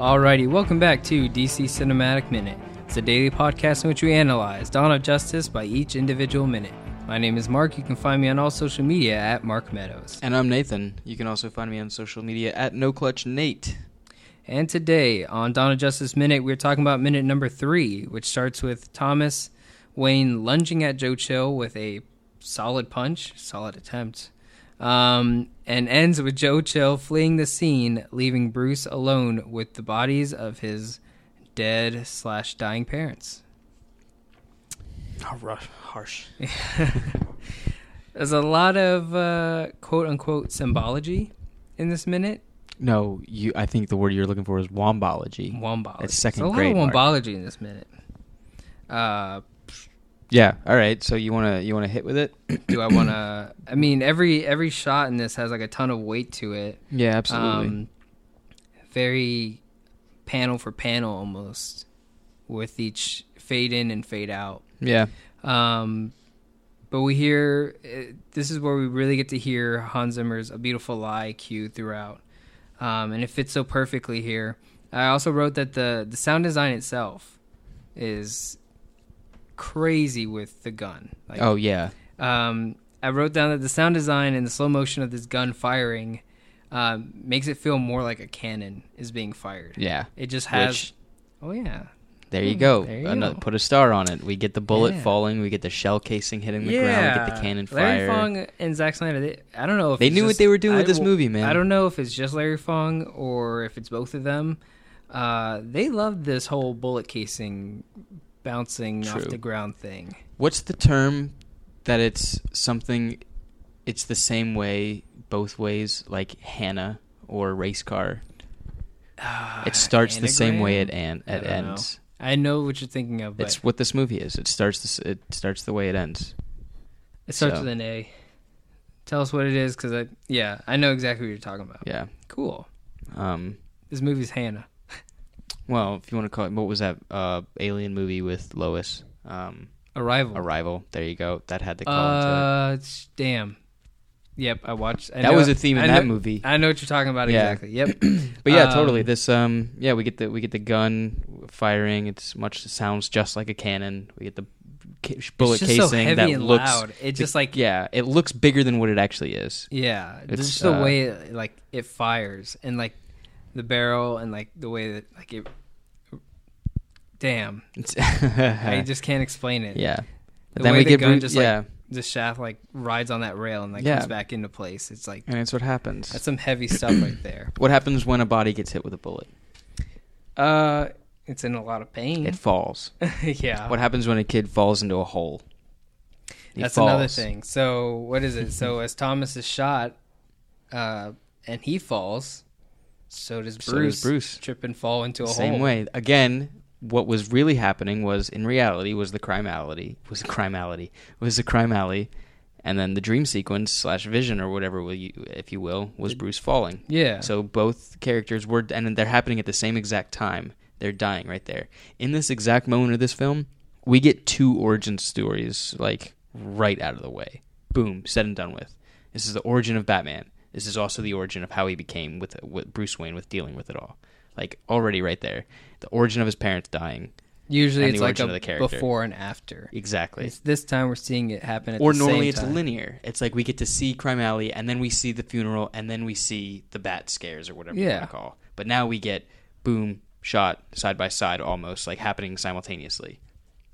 Alrighty, welcome back to DC Cinematic Minute. It's a daily podcast in which we analyze Dawn of Justice by each individual minute. My name is Mark. You can find me on all social media at Mark Meadows. And I'm Nathan. You can also find me on social media at NoClutchNate. And today on Dawn of Justice Minute, we're talking about minute number three, which starts with Thomas Wayne lunging at Joe Chill with a solid punch, solid attempt, um, and ends with Joe Chill fleeing the scene, leaving Bruce alone with the bodies of his dead slash dying parents. Oh, rough, harsh. There's a lot of uh, quote unquote symbology in this minute. No, you. I think the word you're looking for is wombology. Wombology. It's second There's a grade, lot of Mark. wombology in this minute. Uh, Yeah. All right. So you wanna you wanna hit with it? do I want to? I mean, every every shot in this has like a ton of weight to it. Yeah, absolutely. Um, very panel for panel almost, with each fade in and fade out. yeah. Um, but we hear uh, this is where we really get to hear Hans Zimmer's "A Beautiful Lie" cue throughout, um, and it fits so perfectly here. I also wrote that the the sound design itself is crazy with the gun. Like, Oh yeah. um, I wrote down that the sound design and the slow motion of this gun firing um, makes it feel more like a cannon is being fired. Yeah. It just has. Which oh yeah. there you Hmm, go. there you Ano- go. Put a star on it. We get the bullet Yeah. falling. We get the shell casing hitting the ground. We get the cannon fire. Larry. Fong and Zack Snyder. They, I don't know if They it's knew what they were doing with this movie, man. I don't know if it's just Larry Fong or if it's both of them. Uh, they loved this whole bullet casing bouncing off the ground thing. What's the term that it's something? It's the same way both ways, like Hannah or race car. It starts the same way it an- I don't know. ends. I know what you're thinking of, but It's what this movie is. It starts. This, it starts the way it ends. it starts so- with an A. Tell us what it is, because I yeah I know exactly what you're talking about. Yeah. Cool. Um. This movie's Hannah. Well, if you want to call it, what was that uh, alien movie with Lois? Um, Arrival. Arrival. There you go. That had the call. Uh, it's- damn. Yep, I watched. I That was a theme in that movie. I know what you're talking about Yeah. exactly. Yep. But yeah, Um, totally. This um yeah, we get the we get the gun firing. It's much it sounds just like a cannon. We get the bullet it's just so casing heavy that looks loud. It just like yeah, it looks bigger than what it actually is. yeah, It's, just the uh, way it, like it fires and like the barrel and like the way that like it. Damn, I just can't explain it. yeah. The then way we the get gun just, like, the shaft like rides on that rail and like Yeah. comes back into place. It's like and that's what happens. that's some heavy stuff right there. what happens when a body gets hit with a bullet? Uh, it's in a lot of pain. It falls. yeah. What happens when a kid falls into a hole? He That's another thing. So what is it? so as Thomas is shot, uh, and he falls, so does Bruce. So does Bruce. trip and fall into a Same hole. Same way. Again, what was really happening was in reality was the crime alley was crime was a crime alley, and then the dream sequence slash vision or whatever will you, if you will, was Bruce falling. Yeah. So both characters were, and they're happening at the same exact time. They're dying right there. In this exact moment of this film, we get two origin stories like right out of the way. Boom, said and done with. This is the origin of Batman. This is also the origin of how he became with, with Bruce Wayne with dealing with it all. Like already right there, the origin of his parents dying. Usually it's the like origin a of the character. before and after. Exactly. It's, this time we're seeing it happen at or normally it's time. linear. It's like we get to see Crime Alley, and then we see the funeral, and then we see the bat scares or whatever you Yeah. want to call. But now we get boom shot side by side, almost like happening simultaneously.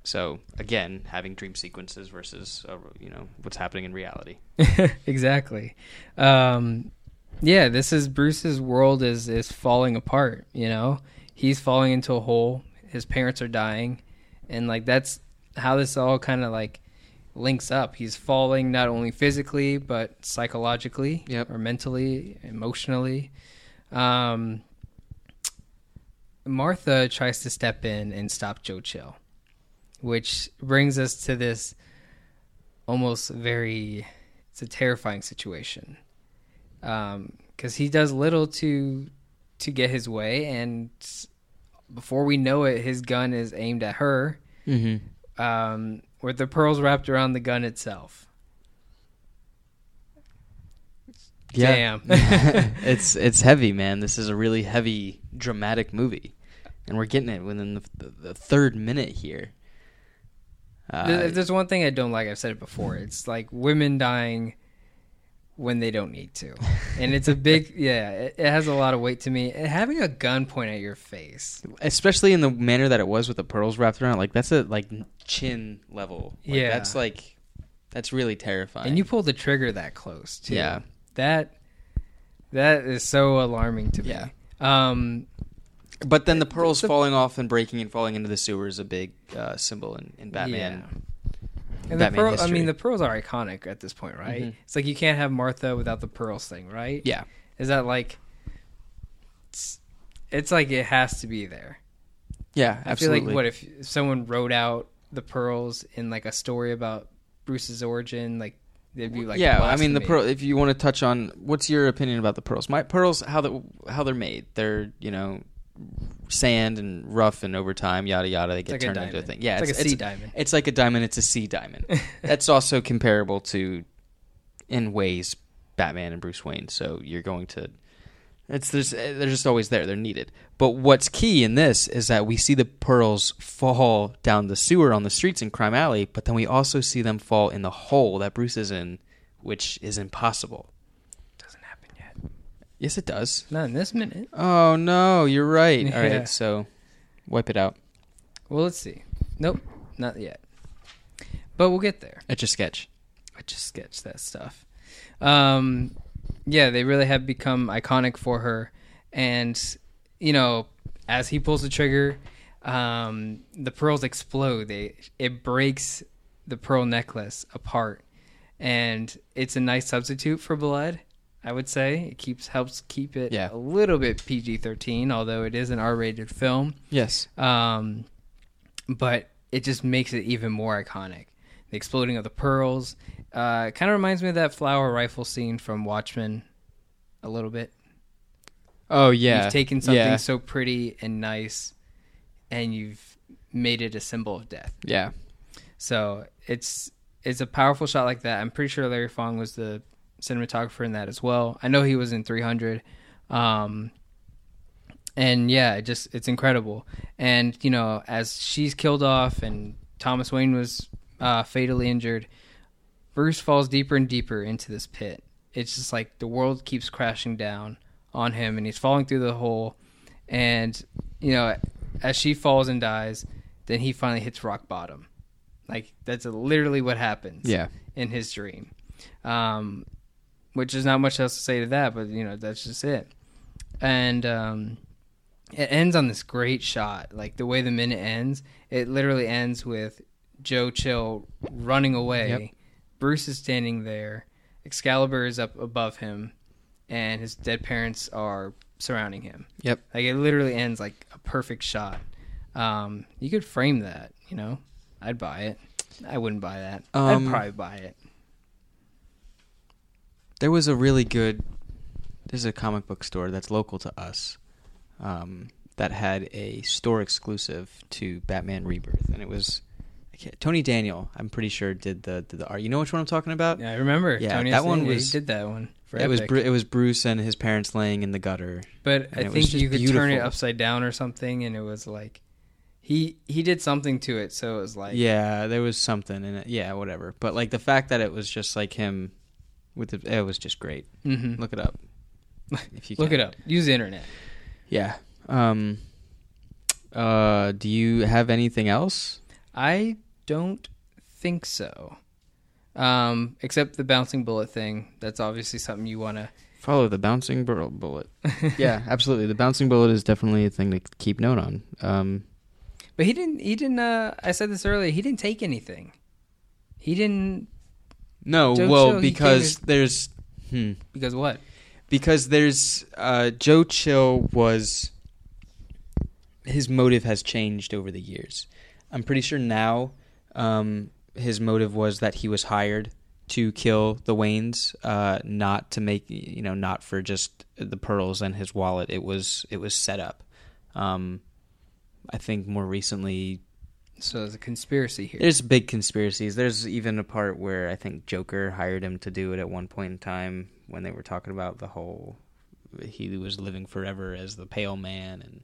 So again, having dream sequences versus uh, you know what's happening in reality. exactly. Um, yeah, this is Bruce's world is is falling apart. You know, he's falling into a hole. His parents are dying, and like that's how this all kind of like links up. He's falling not only physically but psychologically, Yep. or mentally, emotionally. Um, Martha tries to step in and stop Joe Chill, which brings us to this almost very it's a terrifying situation because he does little to to get his way and before we know it his gun is aimed at her Mm-hmm. um, with the pearls wrapped around the gun itself Damn. it's it's heavy, man. This is a really heavy, dramatic movie, and we're getting it within the, the, the third minute here. Uh, if there's one thing I don't like, I've said it before. It's like women dying when they don't need to, and it's a big yeah. It, it has a lot of weight to me. And having a gun point at your face, especially in the manner that it was with the pearls wrapped around, it, like that's a like chin level. Like, Yeah. that's like that's really terrifying. and you pull the trigger that close too. Yeah. that that is so alarming to me. Yeah. Um, but then the pearls the- falling off and breaking and falling into the sewer is a big uh, symbol in, in Batman. And the pearl, I mean, the pearls are iconic at this point, right? Mhm. It's like you can't have Martha without the pearls thing, right? Yeah, Is that like? It's, it's like it has to be there. yeah, I feel like what if someone wrote out the pearls in like a story about Bruce's origin, like they'd be like, yeah, I mean the pearl. If you want to touch on, what's your opinion about the pearls? My pearls, how the how they're made? They're you know sand and rough, and over time, yada yada, they get like a turned into a thing. Yeah, it's, like a sea diamond. It's like a diamond. It's a sea diamond. That's also comparable to, in ways, Batman and Bruce Wayne. So you're going to, it's there's eh, they're just always there. They're needed. But what's key in this is that we see the pearls fall down the sewer on the streets in Crime Alley, but then we also see them fall in the hole that Bruce is in, which is impossible. Doesn't happen yet. Yes, it does. Not in this minute. Oh no, you're right. All Yeah. right, so wipe it out. Well, let's see. Nope, not yet. But we'll get there. Etch a sketch. I just sketched that stuff. Um, yeah, they really have become iconic for her, and you know, as he pulls the trigger, um, the pearls explode. They it breaks the pearl necklace apart, and it's a nice substitute for blood. I would say it keeps helps keep it Yeah. a little bit PG thirteen, although it is an R rated film. Yes. Um, but it just makes it even more iconic. The exploding of the pearls uh, kind of reminds me of that flower rifle scene from Watchmen a little bit. Oh yeah. You've taken something Yeah. so pretty and nice, and you've made it a symbol of death. Yeah. So it's it's a powerful shot like that. I'm pretty sure Larry Fong was the cinematographer in that as well. I know he was in 300. Um, and yeah, it just it's incredible. And you know, as she's killed off and Thomas Wayne was uh, fatally injured, Bruce falls deeper and deeper into this pit. It's just like the world keeps crashing down on him, and he's falling through the hole. And you know, as she falls and dies, then he finally hits rock bottom. Like that's literally what happens Yeah. in his dream. Um, which is not much else to say to that, but you know that's just it. And um, it ends on this great shot. Like the way the minute ends, it literally ends with Joe Chill running away. Yep. Bruce is standing there. Excalibur is up above him, and his dead parents are surrounding him. Yep. Like it literally ends like a perfect shot. Um, you could frame that, you know. I'd buy it. I wouldn't buy that. Um, I'd probably buy it. There was a really good. There's a comic book store that's local to us, um, that had a store exclusive to Batman Rebirth, and it was Tony Daniel. I'm pretty sure did the did the art. You know which one I'm talking about? Yeah, I remember. Yeah, Tony that one was- he did that one. It was Epic. Bru- it was Bruce and his parents laying in the gutter. but I was think you could turn it upside down or something, and it was like he he did something to it, so it was like yeah, there was something in it. Yeah, whatever. But like the fact that it was just like him with the it was just great. Mm-hmm. Look it up. If you look can. it up. Use the internet. Yeah. Um. Uh. Do you have anything else? I don't think so. Um, except the bouncing bullet thing. That's obviously something you want to. Follow the bouncing bullet. yeah, absolutely. The bouncing bullet is definitely a thing to keep note on. Um. But he didn't. He didn't. Uh, I said this earlier. He didn't take anything. He didn't No, Joe well, Chill, because there's hmm, because what? because there's uh, Joe Chill was his motive has changed over the years. I'm pretty sure now um, his motive was that he was hired to kill the Waynes, uh, not to make you know, not for just the pearls and his wallet. It was it was set up. Um, I think more recently, So there's a conspiracy here. There's big conspiracies. There's even a part where I think Joker hired him to do it at one point in time when they were talking about the whole he was living forever as the pale man and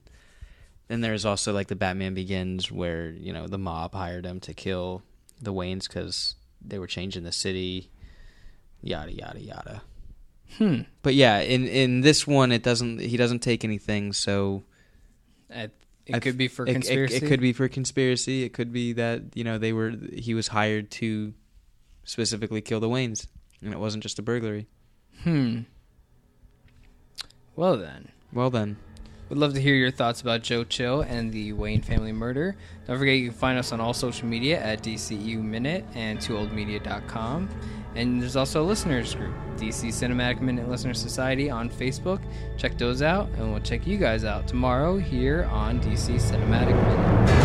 then there's also like the Batman Begins where, you know, the mob hired him to kill the Waynes cuz they were changing the city yada yada yada. hmm. But yeah, in in this one it doesn't he doesn't take anything so it could be for it- it- conspiracy. It, could be for conspiracy. It could be that you know they were he was hired to specifically kill the Waynes, and it wasn't just a burglary. Hmm. Well then. Well then, We'd love to hear your thoughts about Joe Chill and the Wayne family murder. Don't forget you can find us on all social media at DCU Minute and TooOldMedia.com. And there's also a listeners group, DC Cinematic Minute Listener Society on Facebook. Check those out, and we'll check you guys out tomorrow here on DC Cinematic Minute.